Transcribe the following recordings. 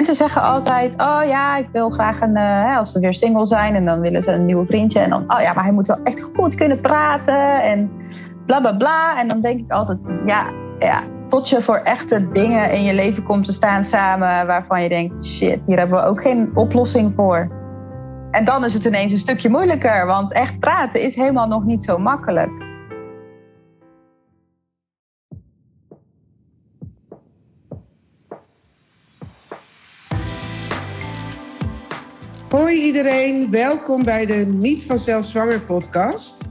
Mensen zeggen altijd, oh ja, ik wil graag een, uh, als ze weer single zijn en dan willen ze een nieuwe vriendje. En dan, oh ja, maar hij moet wel echt goed kunnen praten en bla bla bla. En dan denk ik altijd, ja, ja, tot je voor echte dingen in je leven komt te staan samen waarvan je denkt, shit, hier hebben we ook geen oplossing voor. En dan is het ineens een stukje moeilijker, want echt praten is helemaal nog niet zo makkelijk. Hoi iedereen, welkom bij de Niet vanzelf zwanger podcast.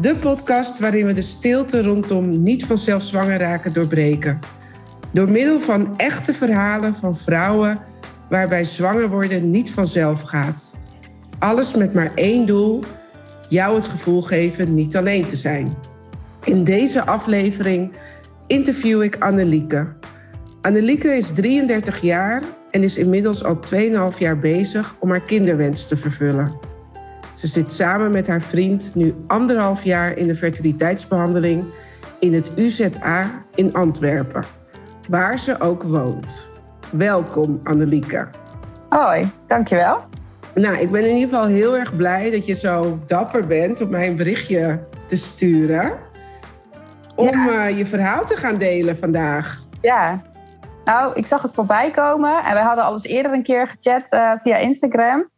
De podcast waarin we de stilte rondom niet vanzelf zwanger raken doorbreken. Door middel van echte verhalen van vrouwen waarbij zwanger worden niet vanzelf gaat. Alles met maar één doel: jou het gevoel geven niet alleen te zijn. In deze aflevering interview ik Annelieke. Annelieke is 33 jaar en is inmiddels al 2,5 jaar bezig om haar kinderwens te vervullen. Ze zit samen met haar vriend nu anderhalf jaar in de fertiliteitsbehandeling in het UZA in Antwerpen, waar ze ook woont. Welkom, Annelieke. Hoi, dankjewel. Nou, ik ben in ieder geval heel erg blij dat je zo dapper bent om mij een berichtje te sturen. Om eh, je verhaal te gaan delen vandaag. Ja, nou, ik zag het voorbij komen en wij hadden al eens eerder een keer gechat uh, via Instagram.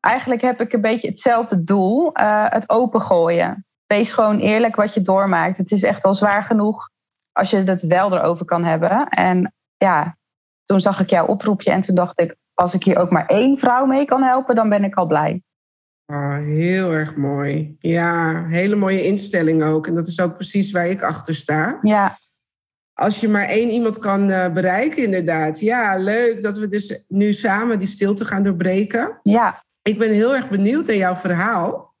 Eigenlijk heb ik een beetje hetzelfde doel: uh, het opengooien. Wees gewoon eerlijk wat je doormaakt. Het is echt al zwaar genoeg als je het wel erover kan hebben. En ja, toen zag ik jouw oproepje en toen dacht ik: als ik hier ook maar één vrouw mee kan helpen, dan ben ik al blij. Oh, heel erg mooi. Ja, hele mooie instelling ook. En dat is ook precies waar ik achter sta. Ja als je maar één iemand kan uh, bereiken, inderdaad. Ja, leuk dat we dus nu samen die stilte gaan doorbreken. Ja. Ik ben heel erg benieuwd naar jouw verhaal.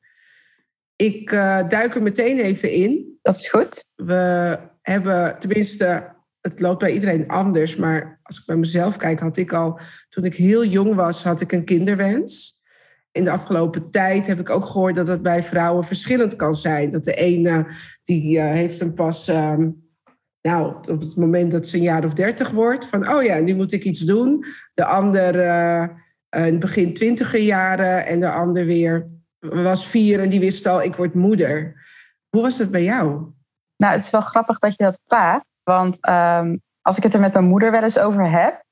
Ik uh, duik er meteen even in. Dat is goed. We hebben, tenminste, het loopt bij iedereen anders. Maar als ik bij mezelf kijk, had ik al, toen ik heel jong was, had ik een kinderwens. In de afgelopen tijd heb ik ook gehoord dat het bij vrouwen verschillend kan zijn. Dat de ene, die uh, heeft een pas... Um, nou, op het moment dat ze een jaar of dertig wordt, van oh ja, nu moet ik iets doen. De ander uh, in begin twintiger jaren en de ander weer was vier en die wist al, ik word moeder. Hoe was dat bij jou? Nou, het is wel grappig dat je dat vraagt. Want um, als ik het er met mijn moeder wel eens over heb,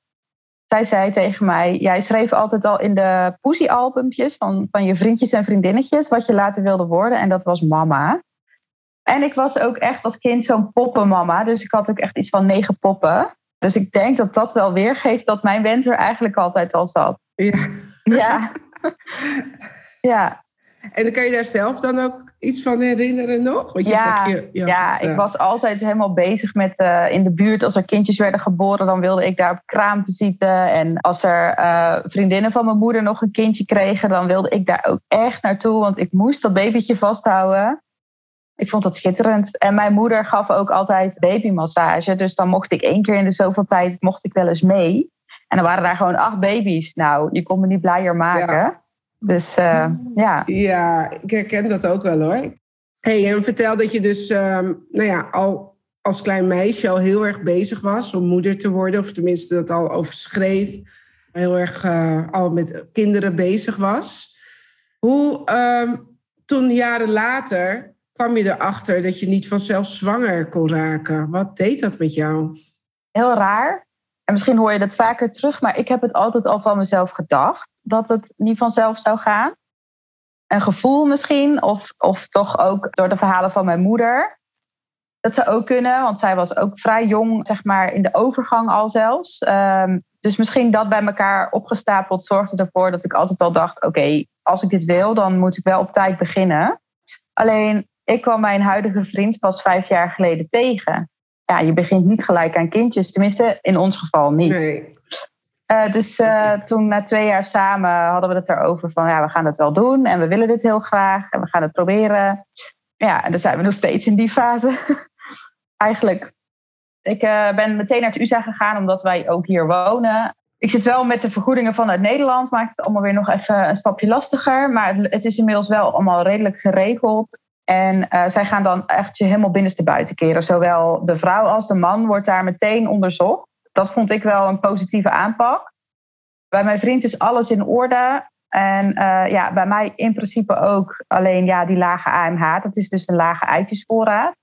zij zei tegen mij: Jij schreef altijd al in de poesie-albumpjes van, van je vriendjes en vriendinnetjes wat je later wilde worden. En dat was mama. En ik was ook echt als kind zo'n poppenmama. Dus ik had ook echt iets van negen poppen. Dus ik denk dat dat wel weergeeft dat mijn wens er eigenlijk altijd al zat. Ja. Ja. ja. En kan je daar zelf dan ook iets van herinneren nog? Want je ja, je, je ja het, ik eh, was altijd helemaal bezig met uh, in de buurt. Als er kindjes werden geboren, dan wilde ik daar op kraamvisite. En als er uh, vriendinnen van mijn moeder nog een kindje kregen, dan wilde ik daar ook echt naartoe. Want ik moest dat babytje vasthouden. Ik vond dat schitterend. En mijn moeder gaf ook altijd babymassage. Dus dan mocht ik één keer in de zoveel tijd mocht ik wel eens mee. En dan waren daar gewoon acht baby's. Nou, je kon me niet blijer maken. Dus uh, ja. Ja, ik herken dat ook wel hoor. hey, en vertel dat je dus um, nou ja, al als klein meisje al heel erg bezig was om moeder te worden. Of tenminste dat al over schreef. Heel erg uh, al met kinderen bezig was. Hoe um, toen jaren later kwam je erachter dat je niet vanzelf zwanger kon raken? Wat deed dat met jou? Heel raar. En misschien hoor je dat vaker terug, maar ik heb het altijd al van mezelf gedacht dat het niet vanzelf zou gaan. Een gevoel misschien, of, of toch ook door de verhalen van mijn moeder. Dat zou ook kunnen, want zij was ook vrij jong, zeg maar, in de overgang al zelfs. Um, dus misschien dat bij elkaar opgestapeld zorgde ervoor dat ik altijd al dacht: oké, als ik dit wil, dan moet ik wel op tijd beginnen. Alleen ik kwam mijn huidige vriend pas vijf jaar geleden tegen. Ja, je begint niet gelijk aan kindjes, tenminste in ons geval niet. Nee. Uh, dus uh, toen na twee jaar samen hadden we het erover van ja, we gaan het wel doen en we willen dit heel graag en we gaan het proberen. Ja, en dan zijn we nog steeds in die fase. Eigenlijk. Ik uh, ben meteen naar het USA gegaan omdat wij ook hier wonen. Ik zit wel met de vergoedingen vanuit Nederland, maakt het allemaal weer nog even een stapje lastiger. Maar het, het is inmiddels wel allemaal redelijk geregeld. En uh, zij gaan dan echt je helemaal binnenste buiten keren. Zowel de vrouw als de man wordt daar meteen onderzocht. Dat vond ik wel een positieve aanpak. bij mijn vriend is alles in orde. En uh, ja, bij mij in principe ook alleen ja, die lage AMH. Dat is dus een lage eitjesvoorraad.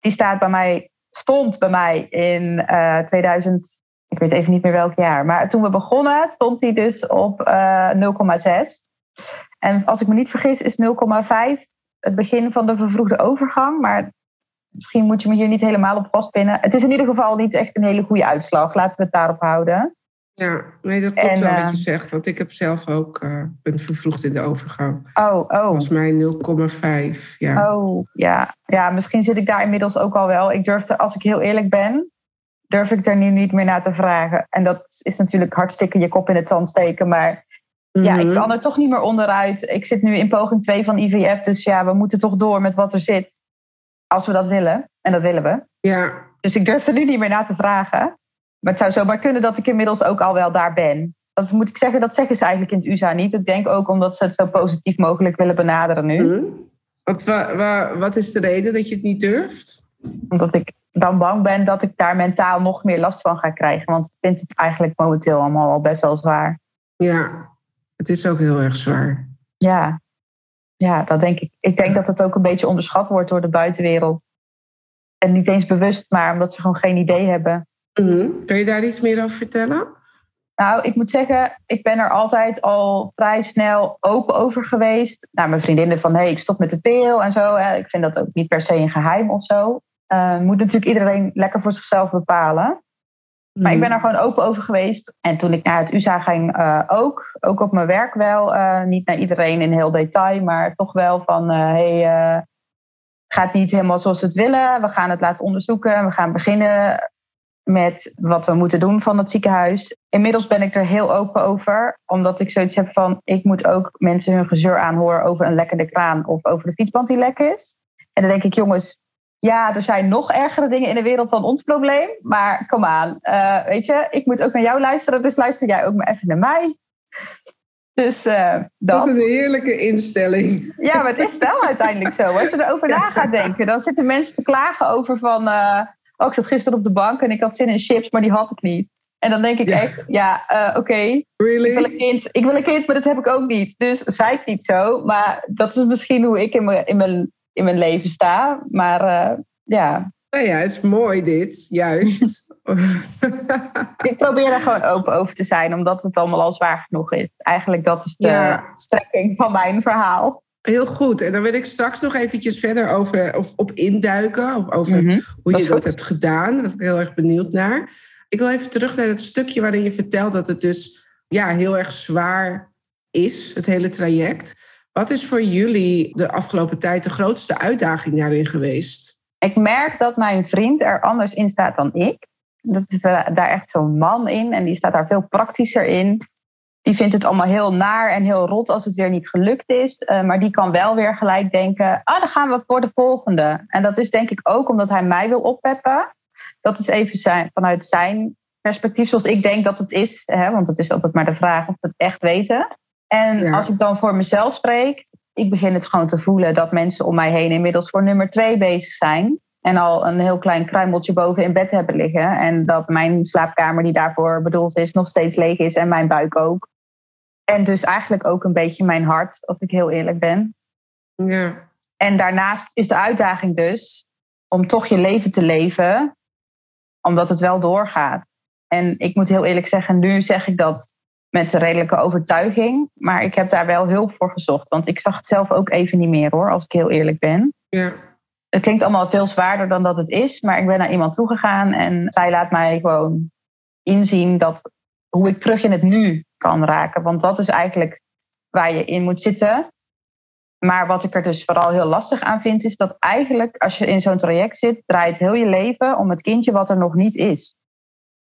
Die staat bij mij, stond bij mij in uh, 2000, ik weet even niet meer welk jaar. Maar toen we begonnen stond hij dus op uh, 0,6. En als ik me niet vergis is 0,5 het begin van de vervroegde overgang. Maar misschien moet je me hier niet helemaal op vastpinnen. Het is in ieder geval niet echt een hele goede uitslag. Laten we het daarop houden. Ja, nee, dat klopt wel wat je eh, zegt. Want ik heb zelf ook uh, ben vervroegd in de overgang. Oh, oh. Volgens mij 0,5. Ja. Oh, ja. Ja, misschien zit ik daar inmiddels ook al wel. Ik durf er, als ik heel eerlijk ben, durf ik er nu niet meer naar te vragen. En dat is natuurlijk hartstikke je kop in het zand steken. Maar ja, ik mhm. kan er toch niet meer onderuit. Ik zit nu in poging 2 van IVF. Dus ja, we moeten toch door met wat er zit. Als we dat willen. En dat willen we. Ja. Dus ik durf er nu niet meer naar te vragen. Maar het zou zomaar kunnen dat ik inmiddels ook al wel daar ben. Dat moet ik zeggen, dat zeggen ze eigenlijk in het USA niet. Ik denk ook omdat ze het zo positief mogelijk willen benaderen nu. Mhm. Wat, wat, wat is de reden dat je het niet durft? Omdat ik dan bang ben dat ik daar mentaal nog meer last van ga krijgen. Want ik vind het eigenlijk momenteel allemaal al best wel zwaar. Ja, het is ook heel erg zwaar. Ja, ja dat denk ik. Ik denk dat het ook een beetje onderschat wordt door de buitenwereld. En niet eens bewust, maar omdat ze gewoon geen idee hebben. Mm Kun je daar iets meer over vertellen? Nou, ik moet zeggen, ik ben er altijd al vrij snel open over geweest. Nou, mijn vriendinnen van, hé, hey, ik stop met de pil en zo. Hè. Ik vind dat ook niet per se een geheim of zo. Uh, moet natuurlijk iedereen lekker voor zichzelf bepalen. Maar ik ben mhm. er gewoon open over geweest. En toen ik naar het USA ging uh, ook. Ook op mijn werk wel. Uh, niet naar iedereen in heel detail, maar toch wel van... hé, hey, gaat niet helemaal zoals we het willen. We gaan het laten onderzoeken. We gaan beginnen met wat we moeten doen van het ziekenhuis. Inmiddels ben ik er heel open over, omdat ik zoiets heb van: ik moet ook mensen hun gezeur aanhoren over een lekkende kraan of over de fietsband die lek is. En dan denk ik, jongens, ja, er zijn nog ergere dingen in de wereld dan ons probleem. Maar kom aan, uh, weet je, ik moet ook naar jou luisteren, dus luister jij ook maar even naar mij. Dus uh, dat. een heerlijke instelling. Ja, maar het is wel uiteindelijk zo. Als je erover na gaat denken, dan zitten mensen te klagen over van. Uh, oh, ik zat gisteren op de bank en ik had zin in chips, maar die had ik niet. En dan denk ik echt, ja, uh, oké. Okay, really? ik, wil een kind, ik wil een kind, maar dat heb ik ook niet. Dus zei ik niet zo. Maar dat is misschien hoe ik in mijn, in mijn, in mijn leven sta. Maar uh, ja. Nou ja, het is mooi dit, juist. ik probeer er gewoon open over te zijn, omdat het allemaal al zwaar genoeg is. Eigenlijk dat is de ja. strekking van mijn verhaal. Heel goed. En dan wil ik straks nog eventjes verder over, of op induiken. over mhm. hoe je dat, hebt gedaan. Daar ben ik heel erg benieuwd naar. Ik wil even terug naar het stukje waarin je vertelt dat het dus ja, heel erg zwaar is, het hele traject. Wat is voor jullie de afgelopen tijd de grootste uitdaging daarin geweest? Ik merk dat mijn vriend er anders in staat dan ik. Dat is eh, daar echt zo'n man in en die staat daar veel praktischer in die vindt het allemaal heel naar en heel rot als het weer niet gelukt is. Uh, maar die kan wel weer gelijk denken, ah, dan gaan we voor de volgende. En dat is denk ik ook omdat hij mij wil oppeppen. Dat is even zijn, vanuit zijn perspectief, zoals ik denk dat het is. Hè, want het is altijd maar de vraag of we het echt weten. En als ik dan voor mezelf spreek, ik begin het gewoon te voelen dat mensen om mij heen inmiddels voor nummer twee bezig zijn. En al een heel klein kruimeltje boven in bed hebben liggen. En dat mijn slaapkamer die daarvoor bedoeld is nog steeds leeg is en mijn buik ook. En dus eigenlijk ook een beetje mijn hart, als ik heel eerlijk ben. Ja. En daarnaast is de uitdaging dus om toch je leven te leven, omdat het wel doorgaat. En ik moet heel eerlijk zeggen, nu zeg ik dat met een redelijke overtuiging. Maar ik heb daar wel hulp voor gezocht. Want ik zag het zelf ook even niet meer hoor, als ik heel eerlijk ben. Ja. Het klinkt allemaal veel zwaarder dan dat het is. Maar ik ben naar iemand toegegaan en zij laat mij gewoon inzien dat hoe ik terug in het nu kan raken. Want dat is eigenlijk waar je in moet zitten. Maar wat ik er dus vooral heel lastig aan vind, is dat eigenlijk als je in zo'n traject zit, draait heel je leven om het kindje wat er nog niet is.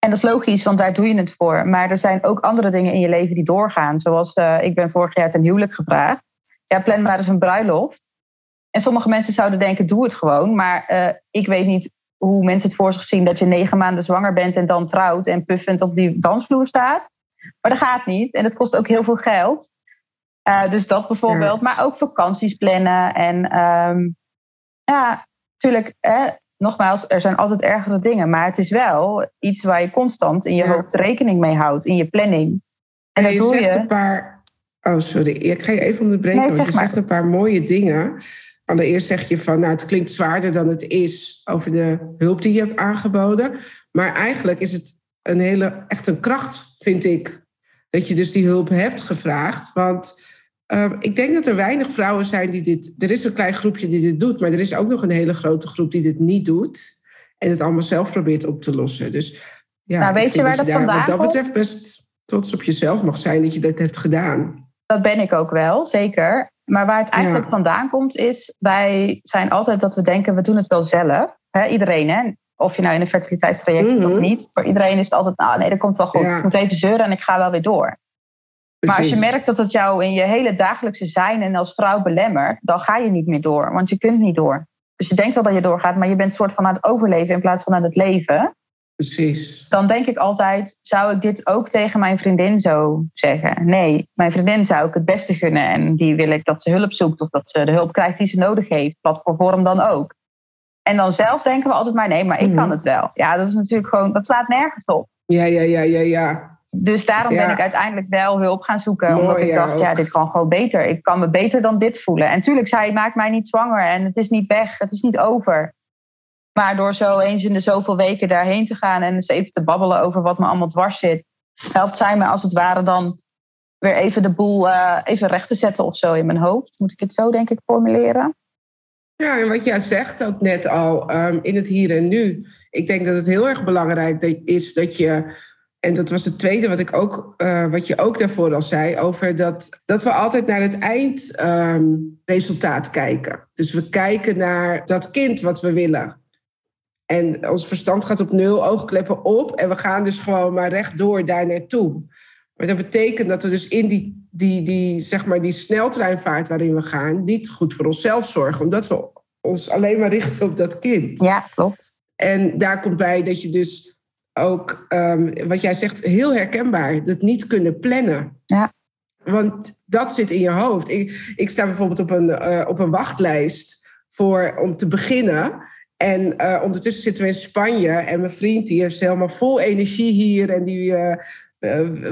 En dat is logisch, want daar doe je het voor. Maar er zijn ook andere dingen in je leven die doorgaan. Zoals uh, ik ben vorig jaar ten huwelijk gevraagd. Ja, plan maar eens een bruiloft. En sommige mensen zouden denken, doe het gewoon. Maar uh, ik weet niet hoe mensen het voor zich zien dat je negen maanden zwanger bent en dan trouwt en puffend op die dansvloer staat. Maar dat gaat niet. En het kost ook heel veel geld. Uh, dus dat bijvoorbeeld. Maar ook vakanties plannen. En um, ja, natuurlijk, hè, nogmaals, er zijn altijd ergere dingen. Maar het is wel iets waar je constant in je ja. hoofd rekening mee houdt. In je planning. En dat je doe zegt je. een paar. Oh, sorry. Ik ga je even onderbreken. Nee, want zeg je maar. zegt een paar mooie dingen. Allereerst zeg je van, nou, het klinkt zwaarder dan het is over de hulp die je hebt aangeboden. Maar eigenlijk is het een hele, echt een kracht, vind ik, dat je dus die hulp hebt gevraagd. Want ehm, ik denk dat er weinig vrouwen zijn die dit. Er is een klein groepje die dit doet, maar er is ook nog een hele grote groep die dit niet doet. En het allemaal zelf probeert op te lossen. Dus ja, Nou, weet je waar dat daar vandaan Wat dat betreft best trots op jezelf mag zijn dat je dat hebt gedaan. Dat ben ik ook wel, zeker. Maar waar het eigenlijk Ja. vandaan komt, is wij zijn altijd dat we denken, we doen het wel zelf. Iedereen, hè? Of je nou in een fertiliteitstraject zit of Mhm. niet. Voor iedereen is het altijd, nou nee, dat komt wel goed. Ja. Ik moet even zeuren en ik ga wel weer door. Maar als je merkt dat het jou in je hele dagelijkse zijn en als vrouw belemmert, dan ga je niet meer door, want je kunt niet door. Dus je denkt wel dat je doorgaat, maar je bent soort van aan het overleven in plaats van aan het leven. Precies. Dan denk ik altijd, zou ik dit ook tegen mijn vriendin zo zeggen? Nee, mijn vriendin zou ik het beste gunnen en die wil ik dat ze hulp zoekt of dat ze de hulp krijgt die ze nodig heeft, wat voor vorm dan ook. En dan zelf denken we altijd maar nee, maar ik Mhm. kan het wel. Ja, dat is natuurlijk gewoon, dat slaat nergens op. Ja, ja, ja, ja, ja. Dus daarom Ja. ben ik uiteindelijk wel hulp gaan zoeken. Mooi, omdat ik dacht, ja, dit kan gewoon beter. Ik kan me beter dan dit voelen. En tuurlijk, zij maakt mij niet zwanger en het is niet weg. Het is niet over. Maar door zo eens in de zoveel weken daarheen te gaan en eens even te babbelen over wat me allemaal dwars zit, helpt zij me als het ware dan weer even de boel eh, even recht te zetten of zo in mijn hoofd. Moet ik het zo denk ik formuleren? Ja, en wat jij zegt ook net al, ehm, in het hier en nu. Ik denk dat het heel erg belangrijk is dat je. En dat was het tweede wat, ik ook, eh, wat je ook daarvoor al zei, over dat, dat we altijd naar het eindresultaat kijken. Dus we kijken naar dat kind wat we willen. En ons verstand gaat op nul, oogkleppen op. En we gaan dus gewoon maar rechtdoor daar naartoe. Maar dat betekent dat we dus in die, die, die, zeg maar die sneltreinvaart waarin we gaan, niet goed voor onszelf zorgen. Omdat we ons alleen maar richten op dat kind. Ja, klopt. En daar komt bij dat je dus ook, ehm, wat jij zegt, heel herkenbaar, dat niet kunnen plannen. Ja. Want dat zit in je hoofd. Ik, ik sta bijvoorbeeld op een, eh, op een wachtlijst voor, om te beginnen. En eh, ondertussen zitten we in Spanje. En mijn vriend die is helemaal vol energie hier. En die eh,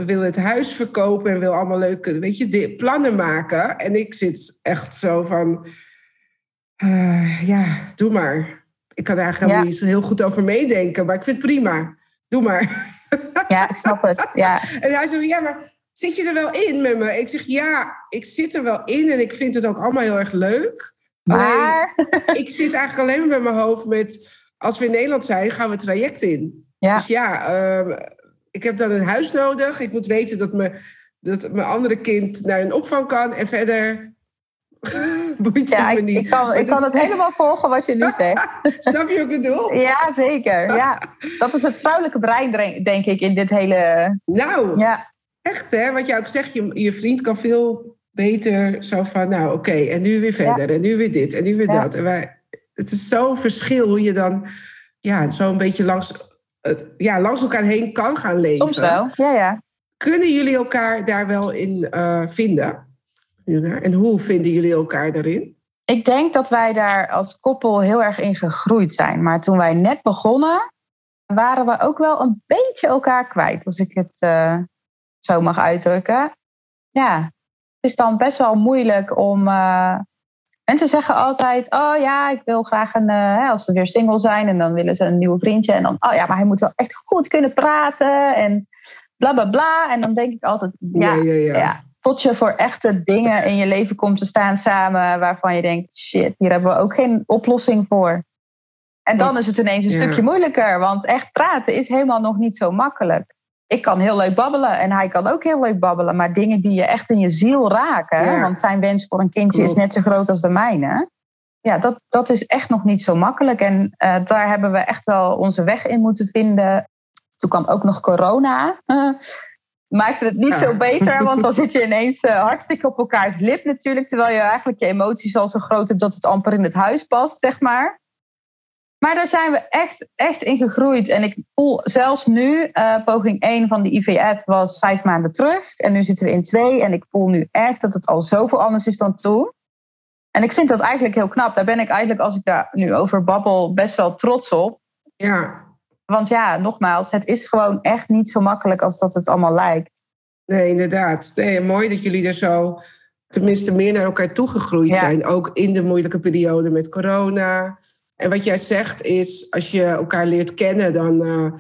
wil het huis verkopen. En wil allemaal leuke weet je, plannen maken. En ik zit echt zo van... ja, doe maar. Ik kan daar eigenlijk Ja. niet zo heel goed over meedenken. Maar ik vind het prima. Doe maar. Ja, ik snap het. Ja, En hij zei, ja, maar zit je er wel in met me? Ik zeg, ja, ik zit er wel in en ik vind het ook allemaal heel erg leuk. Alleen, maar... ik zit eigenlijk alleen maar met mijn hoofd met... Als we in Nederland zijn, gaan we het traject in. Ja. Dus ja, ehm, ik heb dan een huis nodig. Ik moet weten dat, me, dat mijn andere kind naar een opvang kan. En verder boeit Ja, het ik, niet. ik kan, ik kan het helemaal volgen wat je nu zegt. Snap je wat ik bedoel? Ja, zeker. Ja. Dat is het vrouwelijke brein, denk ik, in dit hele... Nou, Ja, echt hè. Wat jij ook zegt, je, je vriend kan veel beter zo van... Nou, oké, en nu weer verder. En nu weer dit. En nu weer Ja. dat. En wij, het is zo'n verschil hoe je dan... Ja, zo een beetje langs, het, ja, langs elkaar heen kan gaan leven. soms wel. Ja, ja. Kunnen jullie elkaar daar wel in eh, vinden? Ja, En hoe vinden jullie elkaar daarin? Ik denk dat wij daar als koppel heel erg in gegroeid zijn. Maar toen wij net begonnen, waren we ook wel een beetje elkaar kwijt, als ik het eh, zo mag uitdrukken. Ja, het is dan best wel moeilijk om. eh, mensen zeggen altijd: Oh ja, ik wil graag een. eh, als ze weer single zijn en dan willen ze een nieuwe vriendje. En dan, oh ja, maar hij moet wel echt goed kunnen praten en bla bla bla. En dan denk ik altijd: Ja, ja, ja. ja, tot je voor echte dingen in je leven komt te staan samen waarvan je denkt, shit, hier hebben we ook geen oplossing voor. En dan is het ineens een stukje moeilijker, want echt praten is helemaal nog niet zo makkelijk. Ik kan heel leuk babbelen en hij kan ook heel leuk babbelen, maar dingen die je echt in je ziel raken, Ja. want zijn wens voor een kindje is net zo groot als de mijne. Ja, dat, dat is echt nog niet zo makkelijk. En eh, daar hebben we echt wel onze weg in moeten vinden. Toen kwam ook nog corona. maakte het niet Ja. veel beter, want dan zit je ineens eh, hartstikke op elkaars lip natuurlijk. Terwijl je eigenlijk je emoties al zo groot hebt dat het amper in het huis past, zeg maar. Maar daar zijn we echt, echt in gegroeid. En ik voel zelfs nu, eh, poging 1 van de IVF was vijf maanden terug. En nu zitten we in twee. En ik voel nu echt dat het al zoveel anders is dan toen. En ik vind dat eigenlijk heel knap. Daar ben ik eigenlijk, als ik daar nu over babbel, best wel trots op. ja. Want ja, nogmaals, het is gewoon echt niet zo makkelijk als dat het allemaal lijkt. Nee, inderdaad. Nee, mooi dat jullie er zo tenminste meer naar elkaar toegegroeid Ja. zijn. Ook in de moeilijke periode met corona. En wat jij zegt is, als je elkaar leert kennen, dan eh,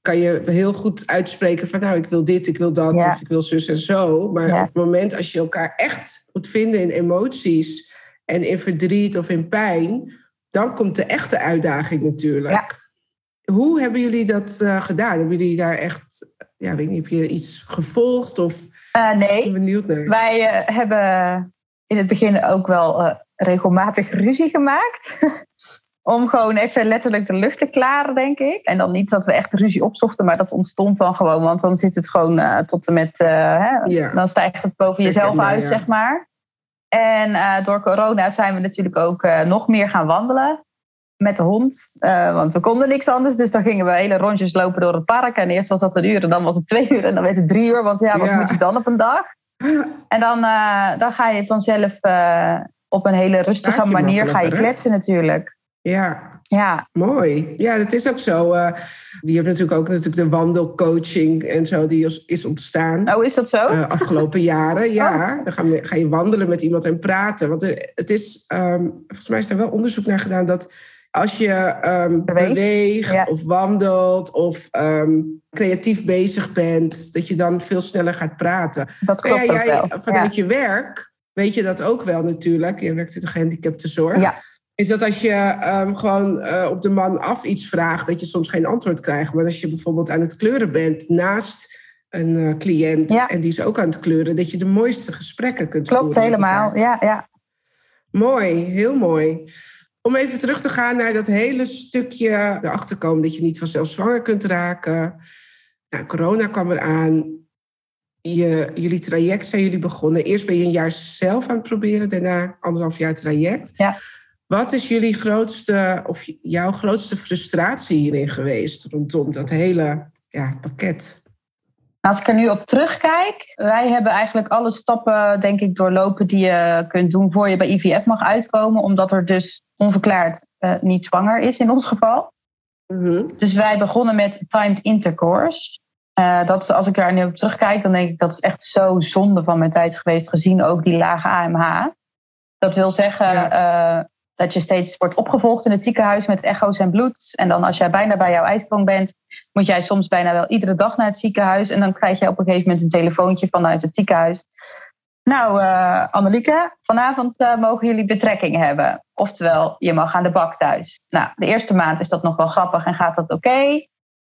kan je heel goed uitspreken van nou, ik wil dit, ik wil dat, Ja. of ik wil zus en zo. Maar Ja. op het moment als je elkaar echt moet vinden in emoties en in verdriet of in pijn, dan komt de echte uitdaging natuurlijk. Hoe hebben jullie dat eh, gedaan? Hebben jullie daar echt, ja, weet niet, heb je iets gevolgd of ik nee, ben benieuwd naar? wij eh, hebben in het begin ook wel regelmatig ruzie gemaakt. Om gewoon even letterlijk de lucht te klaren, denk ik. En dan niet dat we echt ruzie opzochten, maar dat ontstond dan gewoon. Want dan zit het gewoon tot en met... hè, Ja. Dan stijgt het boven jezelf uit, ja. zeg maar. En door corona zijn we natuurlijk ook nog meer gaan wandelen. Met de hond. Eh, want we konden niks anders. Dus dan gingen we hele rondjes lopen door het park. En eerst was dat een uur en dan was het twee uur. En dan werd het drie uur. Want ja, wat Ja. moet je dan op een dag? En dan, eh, dan ga je vanzelf eh, op een hele rustige manier ga je kletsen natuurlijk. Ja, Ja, mooi. Ja, dat is ook zo. eh je hebt natuurlijk ook natuurlijk de wandelcoaching en zo, die is, ontstaan. oh is dat zo? eh, afgelopen jaren. Ja, dan ga je, ga je wandelen met iemand en praten. Want het is, ehm, volgens mij is er wel onderzoek naar gedaan dat als je ehm, Beweegt. beweegt Ja. of wandelt of ehm, creatief bezig bent, dat je dan veel sneller gaat praten. dat klopt ja, ook wel. Vanuit Ja. je werk weet je dat ook wel natuurlijk. Je werkt in de gehandicaptenzorg. Ja. Is dat als je ehm, gewoon eh, op de man af iets vraagt, dat je soms geen antwoord krijgt. Maar als je bijvoorbeeld aan het kleuren bent naast een eh, cliënt en die is ook aan het kleuren, dat je de mooiste gesprekken kunt Klopt voeren. met helemaal. Ja, ja. Mooi, heel mooi. Om even terug te gaan naar dat hele stukje erachter komen dat je niet vanzelf zwanger kunt raken. Nou, corona kwam eraan. Je, jullie traject zijn jullie begonnen. Eerst ben je een jaar zelf aan het proberen, daarna anderhalf jaar traject. Ja. Wat is jullie grootste, of jouw grootste frustratie hierin geweest rondom dat hele ja, pakket? Als ik er nu op terugkijk, wij hebben eigenlijk alle stappen, denk ik, doorlopen die je kunt doen voor je bij IVF mag uitkomen, omdat er dus onverklaard eh, niet zwanger is in ons geval. Mhm. Dus wij begonnen met timed intercourse. Eh, dat, als ik daar nu op terugkijk, dan denk ik dat is echt zo zonde van mijn tijd geweest, gezien ook die lage AMH. Dat wil zeggen Ja. eh, dat je steeds wordt opgevolgd in het ziekenhuis met echo's en bloed. En dan als jij bijna bij jouw ijsprong bent, moet jij soms bijna wel iedere dag naar het ziekenhuis. En dan krijg je op een gegeven moment een telefoontje vanuit het ziekenhuis. Nou, eh Annelieke, vanavond eh, mogen jullie betrekking hebben. Oftewel, je mag aan de bak thuis. Nou, de eerste maand is dat nog wel grappig en gaat dat oké.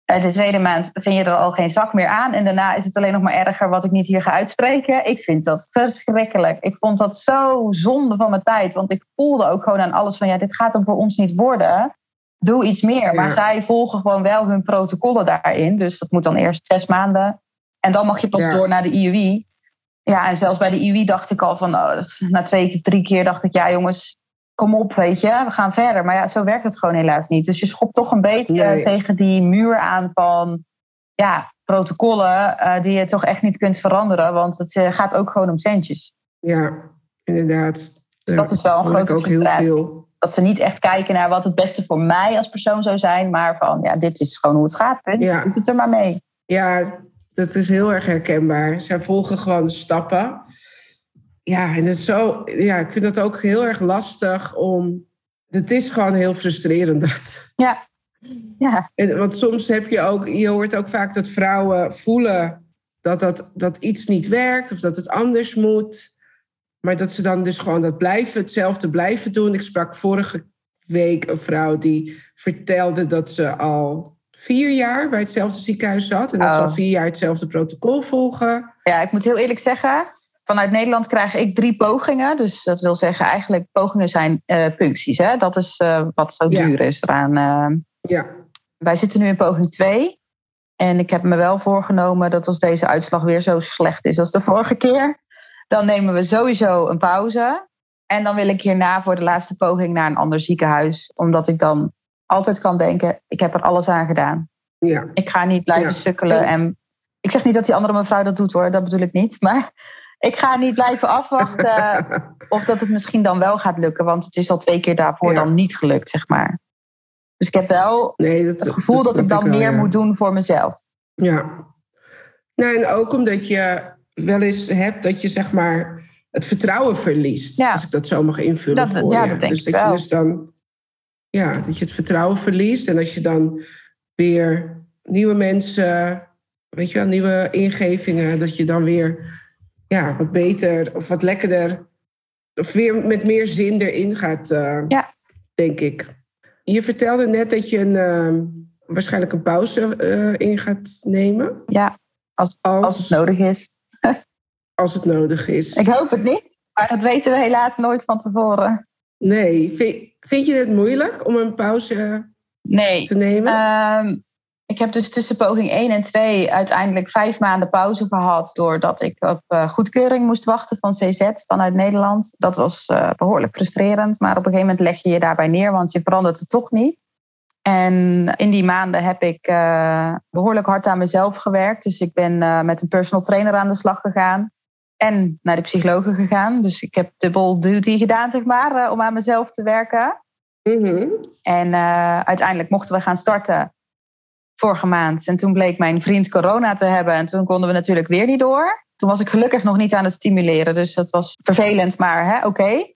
De tweede maand vind je er al geen zak meer aan. En daarna is het alleen nog maar erger wat ik niet hier ga uitspreken. Ik vind dat verschrikkelijk. Ik vond dat zo zonde van mijn tijd. Want ik voelde ook gewoon aan alles van... ja, dit gaat hem voor ons niet worden. Doe iets meer. Maar Ja. zij volgen gewoon wel hun protocollen daarin. Dus dat moet dan eerst zes maanden. En dan mag je pas Ja. door naar de IUI. Ja, en zelfs bij de IUI dacht ik al van... Oh, is- na twee, keer, drie keer dacht ik... ja jongens, kom op, weet je. We gaan verder. Maar ja, zo werkt het gewoon helaas niet. Dus je schopt toch een beetje tegen die muur aan van... ja, protocollen eh, die je toch echt niet kunt veranderen. Want het eh, gaat ook gewoon om centjes. Ja, inderdaad. Dus Ja, dat is wel een grote ook heel veel. Dat ze niet echt kijken naar wat het beste voor mij als persoon zou zijn. Maar van, ja, dit is gewoon hoe het gaat. Punt. Ja. Doe het er maar mee. Ja, dat is heel erg herkenbaar. Zij volgen gewoon stappen. Ja, en dat is zo, ja, ik vind dat ook heel erg lastig om. Het is gewoon heel frustrerend dat. Ja. Ja, En, want soms heb je ook, je hoort ook vaak dat vrouwen voelen dat, dat, dat iets niet werkt of dat het anders moet. Maar dat ze dan dus gewoon dat blijven, hetzelfde blijven doen. Ik sprak vorige week een vrouw die vertelde dat ze al vier jaar bij hetzelfde ziekenhuis zat. En dat ze Oh. al vier jaar hetzelfde protocol volgen. Ja, ik moet heel eerlijk zeggen, vanuit Nederland krijg ik drie pogingen. Dus dat wil zeggen, eigenlijk pogingen zijn eh, puncties. Hè? Dat is eh, wat zo Ja. duur is eraan. eh. Ja, wij zitten nu in poging 2. En ik heb me wel voorgenomen dat als deze uitslag weer zo slecht is als de vorige keer, dan nemen we sowieso een pauze. En dan wil ik hierna voor de laatste poging naar een ander ziekenhuis. Omdat ik dan altijd kan denken, ik heb er alles aan gedaan. ja. Ik ga niet blijven Ja. sukkelen. En ik zeg niet dat die andere mevrouw dat doet hoor, dat bedoel ik niet. Maar ik ga niet blijven afwachten of dat het misschien dan wel gaat lukken. Want het is al twee keer daarvoor Ja. dan niet gelukt, zeg maar. Dus ik heb wel nee, dat, het gevoel dat, ik dan wel, meer ja. moet doen voor mezelf. Ja. Nou, en ook omdat je wel eens hebt dat je zeg maar het vertrouwen verliest. Als ik dat zo mag invullen dat, voor ja, je. Dat denk dus ik dat wel. je dus dan ja, dat je het vertrouwen verliest. En als je dan weer nieuwe mensen, weet je wel, nieuwe ingevingen, dat je dan weer ja, wat beter of wat lekkerder of weer met meer zin erin gaat, uh, ja. denk ik. Je vertelde net dat je een, uh, waarschijnlijk een pauze uh, in gaat nemen. Ja, als, als, als het nodig is. als het nodig is. Ik hoop het niet, maar dat weten we helaas nooit van tevoren. Nee, vind, vind je het moeilijk om een pauze nee. te nemen? Uh, ik heb dus tussen poging 1 en 2 uiteindelijk vijf maanden pauze gehad. Doordat ik op uh, goedkeuring moest wachten van CZ vanuit Nederland. Dat was uh, behoorlijk frustrerend. Maar op een gegeven moment leg je je daarbij neer, want je verandert het toch niet. En in die maanden heb ik uh, behoorlijk hard aan mezelf gewerkt. Dus ik ben met een personal trainer aan de slag gegaan. En naar de psychologen gegaan. Dus ik heb dubbel duty gedaan, zeg maar, om aan mezelf te werken. Mm -hmm. En uiteindelijk mochten we gaan starten vorige maand. En toen bleek mijn vriend corona te hebben. En toen konden we natuurlijk weer niet door. Toen was ik gelukkig nog niet aan het stimuleren. Dus dat was vervelend, maar oké. Okay.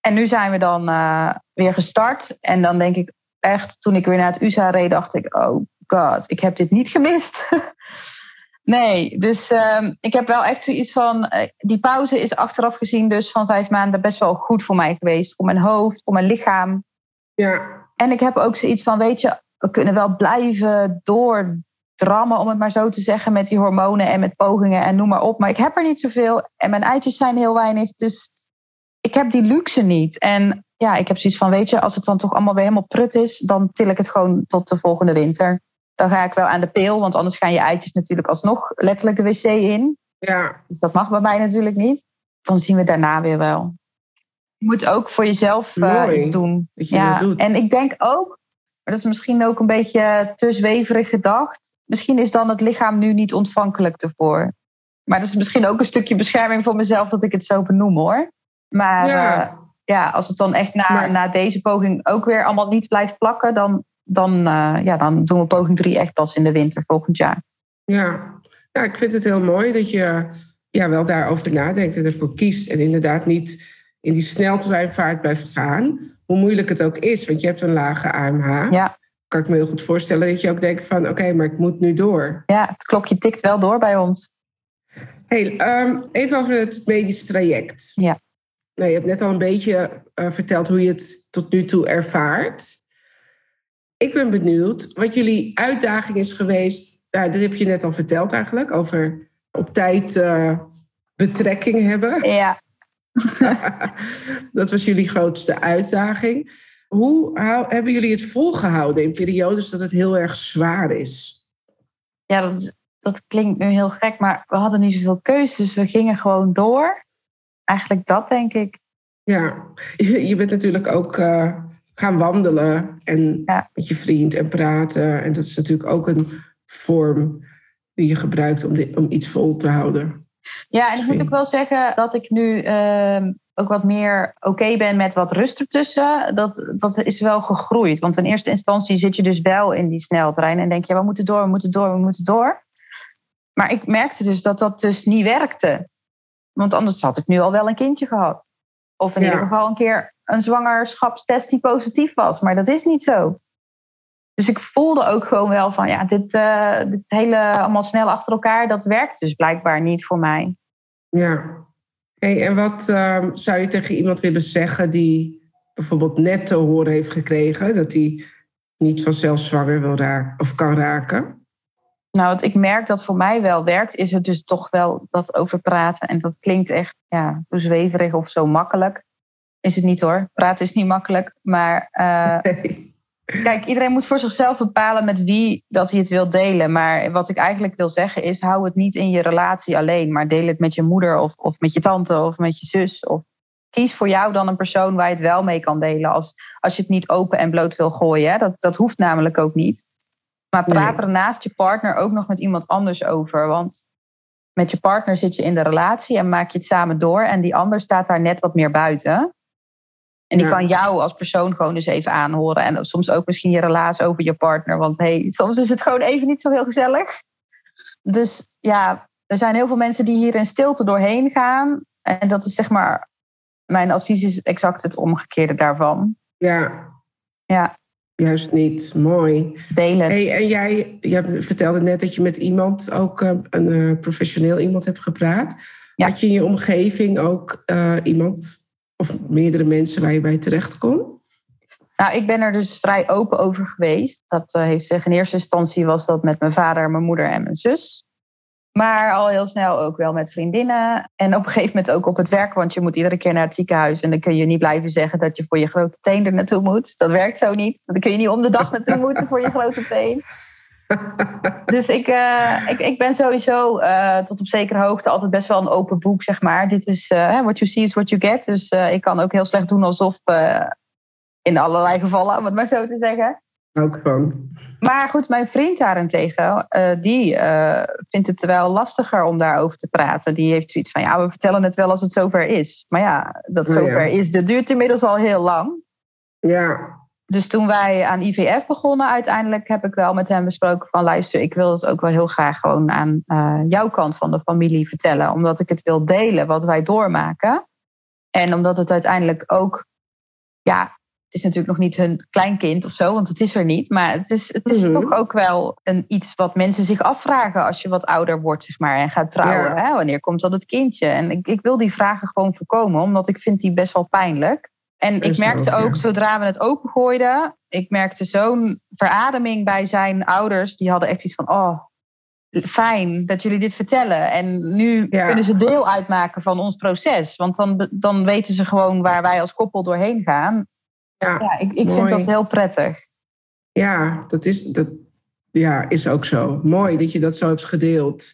En nu zijn we dan uh, weer gestart. En dan denk ik echt, toen ik weer naar het USA reed, dacht ik... oh god, ik heb dit niet gemist. nee, dus uh, ik heb wel echt zoiets van... Uh, die pauze is achteraf gezien dus van vijf maanden best wel goed voor mij geweest. Voor mijn hoofd, voor mijn lichaam. Ja. En ik heb ook zoiets van, weet je, we kunnen wel blijven doordrammen, om het maar zo te zeggen, met die hormonen en met pogingen en noem maar op. Maar ik heb er niet zoveel en mijn eitjes zijn heel weinig. Dus ik heb die luxe niet. En ja, ik heb zoiets van, weet je, als het dan toch allemaal weer helemaal prut is, dan til ik het gewoon tot de volgende winter. Dan ga ik wel aan de pil, want anders gaan je eitjes natuurlijk alsnog letterlijk de wc in. Ja. Dus dat mag bij mij natuurlijk niet. Dan zien we daarna weer wel. Je moet ook voor jezelf uh, iets doen. Dat je ja. dat doet. En ik denk ook, maar dat is misschien ook een beetje te zweverig gedacht. Misschien is dan het lichaam nu niet ontvankelijk ervoor. Maar dat is misschien ook een stukje bescherming voor mezelf dat ik het zo benoem hoor. Maar ja, uh, ja als het dan echt na, maar... na deze poging ook weer allemaal niet blijft plakken, dan, dan, uh, ja, dan doen we poging 3 echt pas in de winter volgend jaar. Ja. ja, ik vind het heel mooi dat je ja, wel daarover nadenkt en ervoor kiest. En inderdaad niet in die sneltreinvaart blijft gaan hoe moeilijk het ook is, want je hebt een lage AMH. Ja. Kan ik me heel goed voorstellen dat je ook denkt van... oké, okay, maar ik moet nu door. Ja, het klokje tikt wel door bij ons. Hey, um, even over het medisch traject. Ja. Nou, je hebt net al een beetje uh, verteld hoe je het tot nu toe ervaart. Ik ben benieuwd wat jullie uitdaging is geweest. Nou, dat heb je net al verteld eigenlijk, over op tijd uh, betrekking hebben. Ja. dat was jullie grootste uitdaging. Hoe hebben jullie het volgehouden in periodes dat het heel erg zwaar is? Ja, dat, dat klinkt nu heel gek, maar we hadden niet zoveel keuzes. Dus we gingen gewoon door. Eigenlijk dat, denk ik. Ja, je bent natuurlijk ook uh, gaan wandelen en ja. met je vriend en praten. En dat is natuurlijk ook een vorm die je gebruikt om, dit, om iets vol te houden. Ja, en ik moet ook wel zeggen dat ik nu uh, ook wat meer oké okay ben met wat rust ertussen. Dat, dat is wel gegroeid. Want in eerste instantie zit je dus wel in die sneltrein en denk je, we moeten door, we moeten door, we moeten door. Maar ik merkte dus dat dat dus niet werkte. Want anders had ik nu al wel een kindje gehad. Of in ja. ieder geval een keer een zwangerschapstest die positief was. Maar dat is niet zo. Dus ik voelde ook gewoon wel van, ja, dit, uh, dit hele allemaal snel achter elkaar, dat werkt dus blijkbaar niet voor mij. Ja. Hey, en wat uh, zou je tegen iemand willen zeggen die bijvoorbeeld net te horen heeft gekregen dat hij niet vanzelf zwanger wil raken of kan raken? Nou, wat ik merk dat voor mij wel werkt, is het dus toch wel dat over praten. En dat klinkt echt ja, zo zweverig of zo makkelijk. Is het niet hoor. Praten is niet makkelijk. Maar uh, nee. Kijk, iedereen moet voor zichzelf bepalen met wie dat hij het wil delen. Maar wat ik eigenlijk wil zeggen is, hou het niet in je relatie alleen. Maar deel het met je moeder of, of met je tante of met je zus. Of kies voor jou dan een persoon waar je het wel mee kan delen. Als, als je het niet open en bloot wil gooien. Hè? Dat, dat hoeft namelijk ook niet. Maar praat er naast je partner ook nog met iemand anders over. Want met je partner zit je in de relatie en maak je het samen door. En die ander staat daar net wat meer buiten. En die Ja. kan jou als persoon gewoon eens even aanhoren. En soms ook misschien je relaas over je partner. Want hey, soms is het gewoon even niet zo heel gezellig. Dus ja, er zijn heel veel mensen die hier in stilte doorheen gaan. En dat is zeg maar, mijn advies is exact het omgekeerde daarvan. Ja. Ja. Juist niet. Mooi. Deel het. Hey, en jij, jij vertelde net dat je met iemand, ook uh, een uh, professioneel iemand hebt gepraat. Ja. Had je in je omgeving ook uh, iemand of meerdere mensen waar je bij terecht kon? Nou, ik ben er dus vrij open over geweest. Dat heeft zich in eerste instantie was dat met mijn vader, mijn moeder en mijn zus. Maar al heel snel ook wel met vriendinnen. En op een gegeven moment ook op het werk. Want je moet iedere keer naar het ziekenhuis. En dan kun je niet blijven zeggen dat je voor je grote teen er naartoe moet. Dat werkt zo niet. Dan kun je niet om de dag naartoe moeten voor je grote teen. Dus ik, uh, ik, ik ben sowieso uh, tot op zekere hoogte altijd best wel een open boek, zeg maar. Dit is uh, what you see is what you get. Dus ik kan ook heel slecht doen alsof in allerlei gevallen, om het maar zo te zeggen. Ook van. Maar goed, mijn vriend daarentegen, die vindt het wel lastiger om daarover te praten. Die heeft zoiets van, ja, we vertellen het wel als het zover is. Maar ja, dat zover oh, ja. is, dat duurt inmiddels al heel lang. Ja. Dus toen wij aan IVF begonnen, uiteindelijk heb ik wel met hem besproken van, luister, ik wil het ook wel heel graag gewoon aan uh, jouw kant van de familie vertellen. Omdat ik het wil delen wat wij doormaken. En omdat het uiteindelijk ook, ja, het is natuurlijk nog niet hun kleinkind of zo, want het is er niet. Maar het is, het is Mhm. toch ook wel een, iets wat mensen zich afvragen als je wat ouder wordt, zeg maar, en gaat trouwen. Ja. Hè? Wanneer komt dat het kindje? En ik, ik wil die vragen gewoon voorkomen, omdat ik vind die best wel pijnlijk. En ik merkte ook, ja. zodra we het opengooiden, ik merkte zo'n verademing bij zijn ouders. Die hadden echt iets van, oh, fijn dat jullie dit vertellen. En nu Ja. kunnen ze deel uitmaken van ons proces. Want dan, dan weten ze gewoon waar wij als koppel doorheen gaan. Ja. Ja, ik, ik vind dat heel prettig. Ja, dat is, dat, ja, is ook zo. Mooi dat je dat zo hebt gedeeld.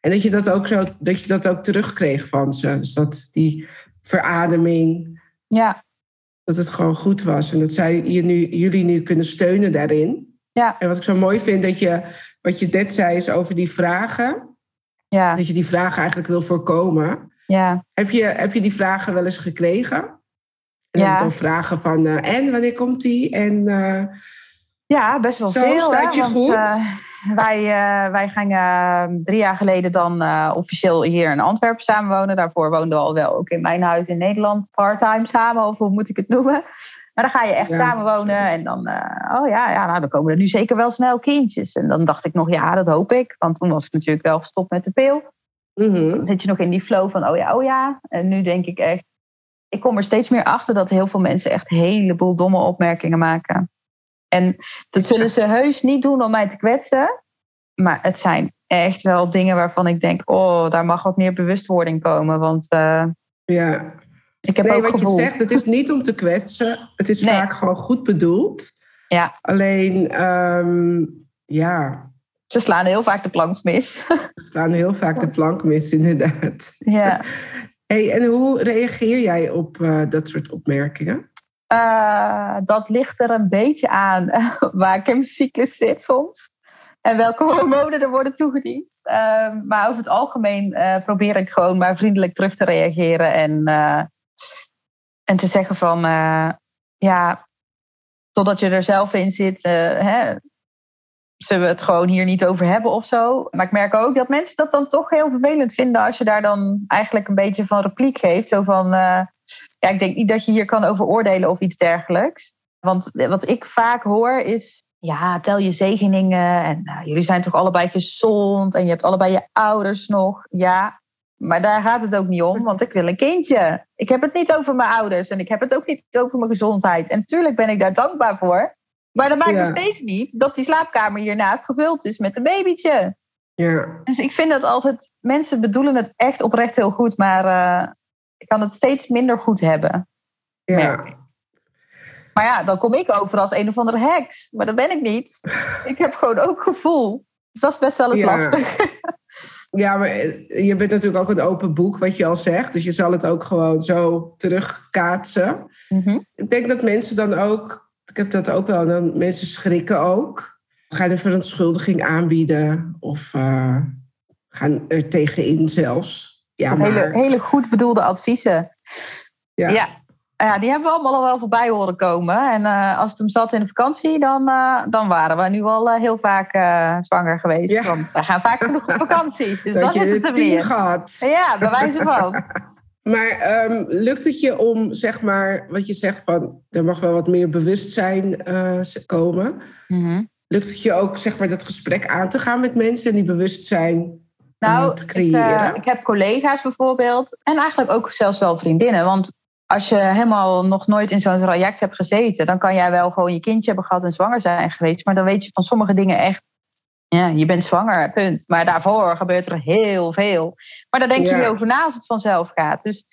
En dat je dat ook, zo, dat je dat ook terugkreeg van ze. Dus dat die verademing, Ja, dat het gewoon goed was. En dat zij je nu, jullie nu kunnen steunen daarin. Ja. En wat ik zo mooi vind, dat je, wat je net zei, is over die vragen. ja, Dat je die vragen eigenlijk wil voorkomen. ja. Heb je, heb je die vragen wel eens gekregen? En Ja. dan vragen van, eh, en wanneer komt die? En eh, Ja, best wel Zo, veel. staat hè, je want, goed? eh, wij, eh, wij gingen eh, drie jaar geleden dan eh, officieel hier in Antwerpen samenwonen. Daarvoor woonden we al wel ook in mijn huis in Nederland. Parttime samen, of hoe moet ik het noemen? Maar dan ga je echt Ja, samenwonen. En dan, eh, oh ja, ja, nou dan komen er nu zeker wel snel kindjes. En dan dacht ik nog, ja, dat hoop ik. Want toen was ik natuurlijk wel gestopt met de pil. mhm. Dan zit je nog in die flow van, oh ja, oh ja. En nu denk ik echt, ik kom er steeds meer achter dat heel veel mensen echt een heleboel domme opmerkingen maken. En dat zullen ze heus niet doen om mij te kwetsen. Maar het zijn echt wel dingen waarvan ik denk, oh, daar mag wat meer bewustwording komen. Want eh, ja. ik heb nee, ook wat gevoel. je zegt, het is niet om te kwetsen. Het is Nee. vaak gewoon goed bedoeld. Ja. Alleen, ehm, ja, Ze slaan heel vaak de plank mis. we slaan heel vaak de plank mis, inderdaad. ja. Hey, en hoe reageer jij op eh, dat soort opmerkingen? Eh, dat ligt er een beetje aan waar ik in mijn cyclus zit soms. En welke hormonen er worden toegediend. Eh, maar over het algemeen eh, probeer ik gewoon maar vriendelijk terug te reageren. En, eh, en te zeggen van, ja, totdat je er zelf in zit, hè, zullen we het gewoon hier niet over hebben of zo. Maar ik merk ook dat mensen dat dan toch heel vervelend vinden als je daar dan eigenlijk een beetje van repliek geeft. Zo van, ja, ik denk niet dat je hier kan over oordelen of iets dergelijks. Want wat ik vaak hoor is, ja, tel je zegeningen en nou, jullie zijn toch allebei gezond en je hebt allebei je ouders nog. Ja, maar daar gaat het ook niet om, want ik wil een kindje. Ik heb het niet over mijn ouders en ik heb het ook niet over mijn gezondheid. En tuurlijk ben ik daar dankbaar voor. Maar dat maakt Ja. nog steeds niet dat die slaapkamer hiernaast gevuld is met een babytje. Ja, Dus ik vind dat altijd, mensen bedoelen het echt oprecht heel goed, maar eh, ik kan het steeds minder goed hebben. ja. Maar ja, dan kom ik over als een of andere heks. Maar dat ben ik niet. Ik heb gewoon ook gevoel. Dus dat is best wel eens Ja. lastig. Ja, maar je bent natuurlijk ook een open boek, wat je al zegt. Dus je zal het ook gewoon zo terugkaatsen. Mhm. Ik denk dat mensen dan ook, ik heb dat ook wel, dan mensen schrikken ook. Gaan een verontschuldiging aanbieden of eh, gaan er tegenin zelfs. Ja, maar, hele, hele goed bedoelde adviezen. Ja. Ja. ja, die hebben we allemaal al wel voorbij horen komen. En uh, als het hem zat in de vakantie, dan, uh, dan waren we nu al uh, heel vaak zwanger geweest. Ja. Want we gaan vaak genoeg op vakantie. Dus dat, dat je het weer. gehad. Ja, bij wijze van. maar um, lukt het je om, zeg maar, wat je zegt van... er mag wel wat meer bewustzijn komen. Mm -hmm. Lukt het je ook, zeg maar, dat gesprek aan te gaan met mensen... en die bewustzijn nou, te creëren? Ik, ik heb collega's bijvoorbeeld. En eigenlijk ook zelfs wel vriendinnen. Want als je helemaal nog nooit in zo'n traject hebt gezeten, dan kan jij wel gewoon je kindje hebben gehad en zwanger zijn geweest. Maar dan weet je van sommige dingen echt, ja, je bent zwanger, punt. Maar daarvoor gebeurt er heel veel. Maar daar denk je niet over na als het vanzelf gaat. Dus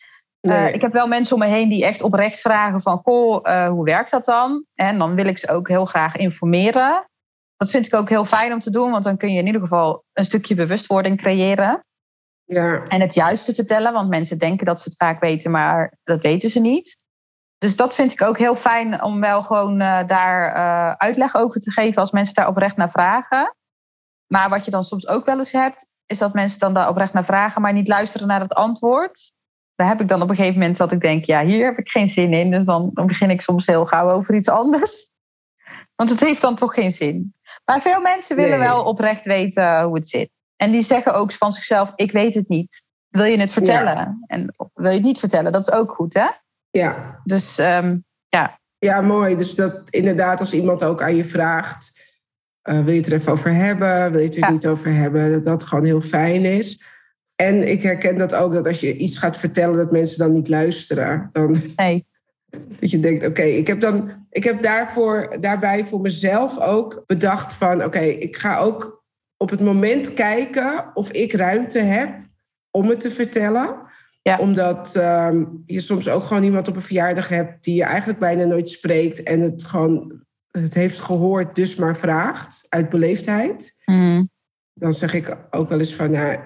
uh, ik heb wel mensen om me heen die echt oprecht vragen van, goh, uh, hoe werkt dat dan? En dan wil ik ze ook heel graag informeren. Dat vind ik ook heel fijn om te doen, want dan kun je in ieder geval een stukje bewustwording creëren. Ja. En het juiste vertellen, want mensen denken dat ze het vaak weten, maar dat weten ze niet. Dus dat vind ik ook heel fijn om wel gewoon uh, daar uh, uitleg over te geven als mensen daar oprecht naar vragen. Maar wat je dan soms ook wel eens hebt, is dat mensen dan daar oprecht naar vragen, maar niet luisteren naar het antwoord. Daar heb ik dan op een gegeven moment dat ik denk, ja, hier heb ik geen zin in. Dus dan, dan begin ik soms heel gauw over iets anders. Want het heeft dan toch geen zin. Maar veel mensen willen nee. wel oprecht weten hoe het zit. En die zeggen ook van zichzelf: Ik weet het niet. Wil je het vertellen? En wil je het niet vertellen? Dat is ook goed, hè? Ja. Dus um, ja. Ja, mooi. Dus dat inderdaad, als iemand ook aan je vraagt: uh, Wil je het er even over hebben? Wil je het er ja. niet over hebben? Dat dat gewoon heel fijn is. En ik herken dat ook, dat als je iets gaat vertellen, dat mensen dan niet luisteren. Dan, nee. Dat je denkt, oké, okay, ik heb dan, ik heb daarvoor, daarbij voor mezelf ook bedacht van, oké, okay, ik ga ook op het moment kijken of ik ruimte heb om het te vertellen. Ja. Omdat um, je soms ook gewoon iemand op een verjaardag hebt die je eigenlijk bijna nooit spreekt en het gewoon het heeft gehoord, dus maar vraagt uit beleefdheid. Mm. Dan zeg ik ook wel eens van, nou,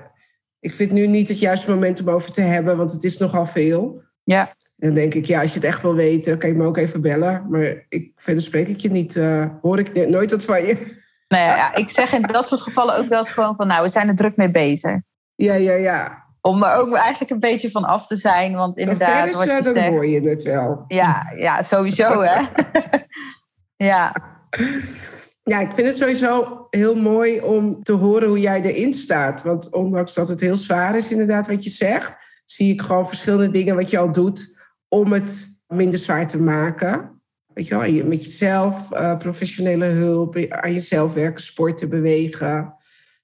ik vind nu niet het juiste moment om over te hebben, want het is nogal veel. Ja. En dan denk ik, ja, als je het echt wil weten, kan je me ook even bellen. Maar ik, verder spreek ik je niet, uh, hoor ik nooit wat van je. Nou ja, ik zeg in dat soort gevallen ook wel eens gewoon van, nou, we zijn er druk mee bezig. Ja, ja, ja. Om er ook eigenlijk een beetje van af te zijn, want inderdaad... Wat je dan zegt, hoor je het wel. Ja, ja sowieso, hè. ja. Ja, ik vind het sowieso heel mooi om te horen hoe jij erin staat. Want ondanks dat het heel zwaar is, inderdaad, wat je zegt, zie ik gewoon verschillende dingen wat je al doet om het minder zwaar te maken. Weet je wel, met jezelf, uh, professionele hulp, aan jezelf werken, sporten, bewegen.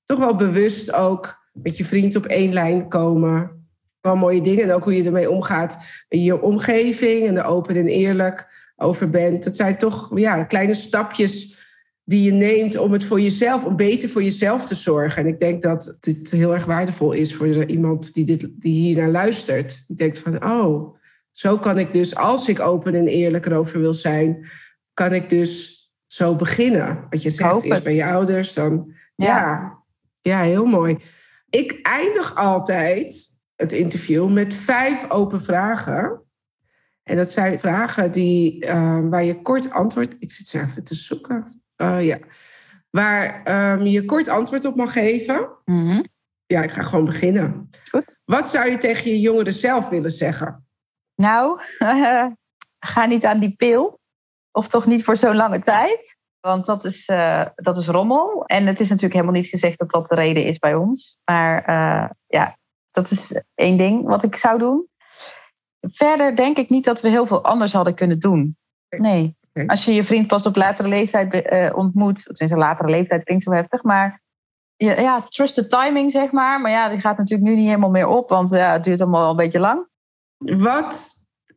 Toch wel bewust ook met je vriend op één lijn komen. Wel mooie dingen. En ook hoe je ermee omgaat in je omgeving en er open en eerlijk over bent. Dat zijn toch ja, kleine stapjes die je neemt om het voor jezelf, om beter voor jezelf te zorgen. En ik denk dat dit heel erg waardevol is voor iemand die, dit, die hier naar luistert. Die denkt van, oh, zo kan ik dus, als ik open en eerlijk erover wil zijn, kan ik dus zo beginnen. Wat je zegt, is bij je ouders, dan ja. ja, heel mooi. Ik eindig altijd het interview met vijf open vragen. En dat zijn vragen die, uh, waar je kort antwoord... Ik zit zo even te zoeken. Uh, ja. Waar um, je kort antwoord op mag geven. Mm -hmm. Ja, ik ga gewoon beginnen. Goed. Wat zou je tegen je jongeren zelf willen zeggen? Nou, ga niet aan die pil. Of toch niet voor zo'n lange tijd. Want dat is, uh, dat is rommel. En het is natuurlijk helemaal niet gezegd dat dat de reden is bij ons. Maar uh, ja, dat is één ding wat ik zou doen. Verder denk ik niet dat we heel veel anders hadden kunnen doen. Nee. Als je je vriend pas op latere leeftijd uh, ontmoet, tenminste latere leeftijd klinkt zo heftig, maar ja, ja, trust the timing zeg maar. Maar ja, die gaat natuurlijk nu niet helemaal meer op, want ja, het duurt allemaal een beetje lang. Wat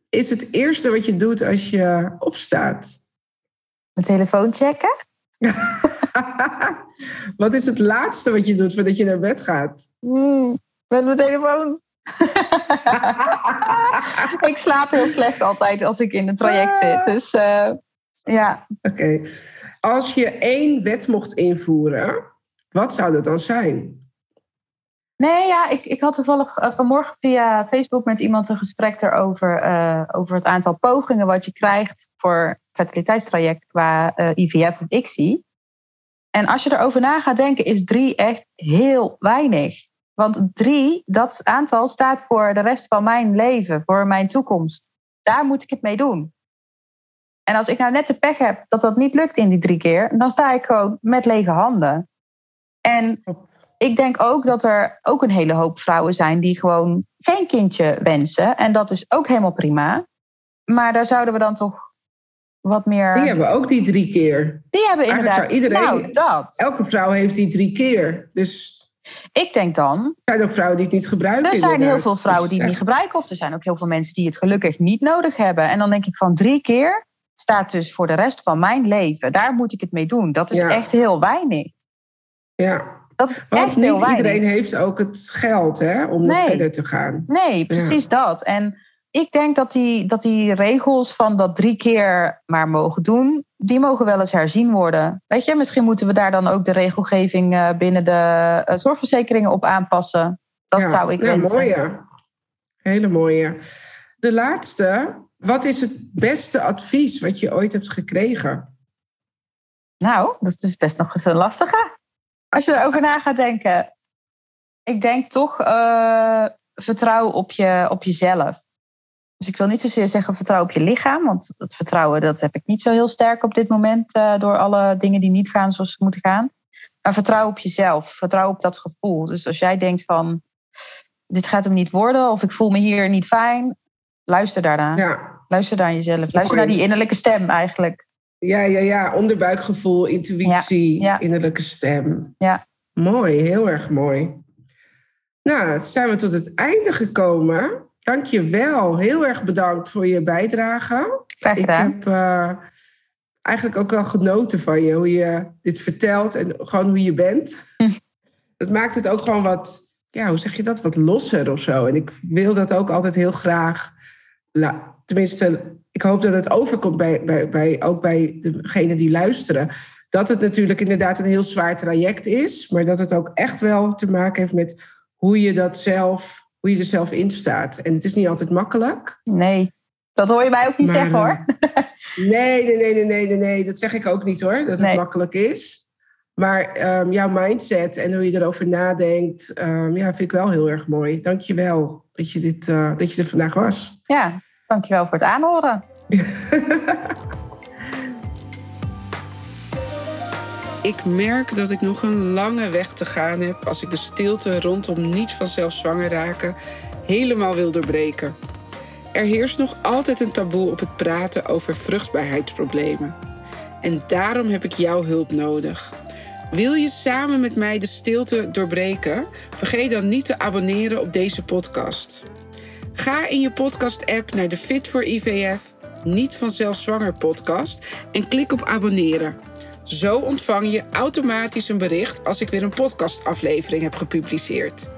is het eerste wat je doet als je opstaat? Mijn telefoon checken. wat is het laatste wat je doet voordat je naar bed gaat? Mm, met mijn telefoon. ik slaap heel slecht altijd als ik in een traject zit. Dus uh, ja. Oké. Als je één wet mocht invoeren, wat zou dat dan zijn? Nee, ja, ik, ik had toevallig uh, vanmorgen via Facebook met iemand een gesprek erover. Uh, over het aantal pogingen wat je krijgt voor fertiliteitstraject qua uh, IVF of ICSI. En als je erover na gaat denken, is drie echt heel weinig. Want drie, dat aantal staat voor de rest van mijn leven, voor mijn toekomst. daar moet ik het mee doen. En als ik nou net de pech heb dat dat niet lukt in die drie keer, dan sta ik gewoon met lege handen. En ik denk ook dat er ook een hele hoop vrouwen zijn die gewoon geen kindje wensen. En dat is ook helemaal prima. Maar daar zouden we dan toch wat meer. Die hebben ook die drie keer. Die hebben inderdaad. Zou iedereen, nou, dat. Elke vrouw heeft die drie keer. Dus. Ik denk dan. Er zijn ook vrouwen die het niet gebruiken. Er zijn heel veel vrouwen die het niet gebruiken. Of er zijn ook heel veel mensen die het gelukkig niet nodig hebben. En dan denk ik van drie keer staat dus voor de rest van mijn leven. Daar moet ik het mee doen. Dat is echt heel weinig. Ja. Dat is Want echt niet heel weinig. iedereen heeft ook het geld hè, om nog Nee. verder te gaan. Nee, precies dat. En ik denk dat die, dat die regels van dat drie keer maar mogen doen, die mogen wel eens herzien worden. Weet je, misschien moeten we daar dan ook de regelgeving eh, binnen de eh, zorgverzekeringen op aanpassen. Dat ja. zou ik ja, wensen. mooie. Hele mooie. De laatste. Wat is het beste advies wat je ooit hebt gekregen? Nou, dat is best nog eens een lastige. Als je erover na gaat denken. Ik denk toch eh, vertrouw op, je, op jezelf. Dus ik wil niet zozeer zeggen vertrouw op je lichaam. Want dat vertrouwen dat heb ik niet zo heel sterk op dit moment. eh, door alle dingen die niet gaan zoals ze moeten gaan. Maar vertrouw op jezelf. Vertrouw op dat gevoel. Dus als jij denkt van dit gaat hem niet worden. Of ik voel me hier niet fijn. Luister daarna. Ja, Luister naar jezelf. Luister naar die innerlijke stem eigenlijk. Ja, ja, ja. onderbuikgevoel, intuïtie, Ja, innerlijke stem. Ja. Mooi, heel erg mooi. Nou, zijn we tot het einde gekomen. Dank je wel. Heel erg bedankt voor je bijdrage. Graag Ik heb eh, eigenlijk ook wel genoten van je, hoe je dit vertelt en gewoon hoe je bent. Hm. Het maakt het ook gewoon wat, ja, hoe zeg je dat, wat losser of zo. En ik wil dat ook altijd heel graag, tenminste, ik hoop dat het overkomt bij, bij, bij, ook bij degenen die luisteren. Dat het natuurlijk inderdaad een heel zwaar traject is, maar dat het ook echt wel te maken heeft met hoe je dat zelf, hoe je er zelf in staat. En het is niet altijd makkelijk. Nee, dat hoor je mij ook niet Maar, zeggen hoor. Nee, nee, nee, nee, nee, nee, nee. Dat zeg ik ook niet hoor, dat het Nee. makkelijk is. Maar ehm, jouw mindset en hoe je erover nadenkt, ehm, ja, vind ik wel heel erg mooi. Dank je wel dat je, dit, eh, dat je er vandaag was. Ja, dankjewel voor het aanhoren. Ik merk dat ik nog een lange weg te gaan heb als ik de stilte rondom niet vanzelf zwanger raken helemaal wil doorbreken. Er heerst nog altijd een taboe op het praten over vruchtbaarheidsproblemen. En daarom heb ik jouw hulp nodig. Wil je samen met mij de stilte doorbreken? Vergeet dan niet te abonneren op deze podcast. Ga in je podcast-app naar de Fit voor IVF Niet vanzelf zwanger podcast en klik op abonneren. Zo ontvang je automatisch een bericht als ik weer een podcastaflevering heb gepubliceerd.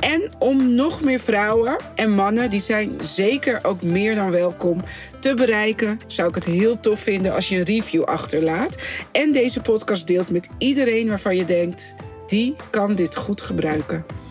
En om nog meer vrouwen en mannen, die zijn zeker ook meer dan welkom, te bereiken, zou ik het heel tof vinden als je een review achterlaat en deze podcast deelt met iedereen waarvan je denkt, die kan dit goed gebruiken.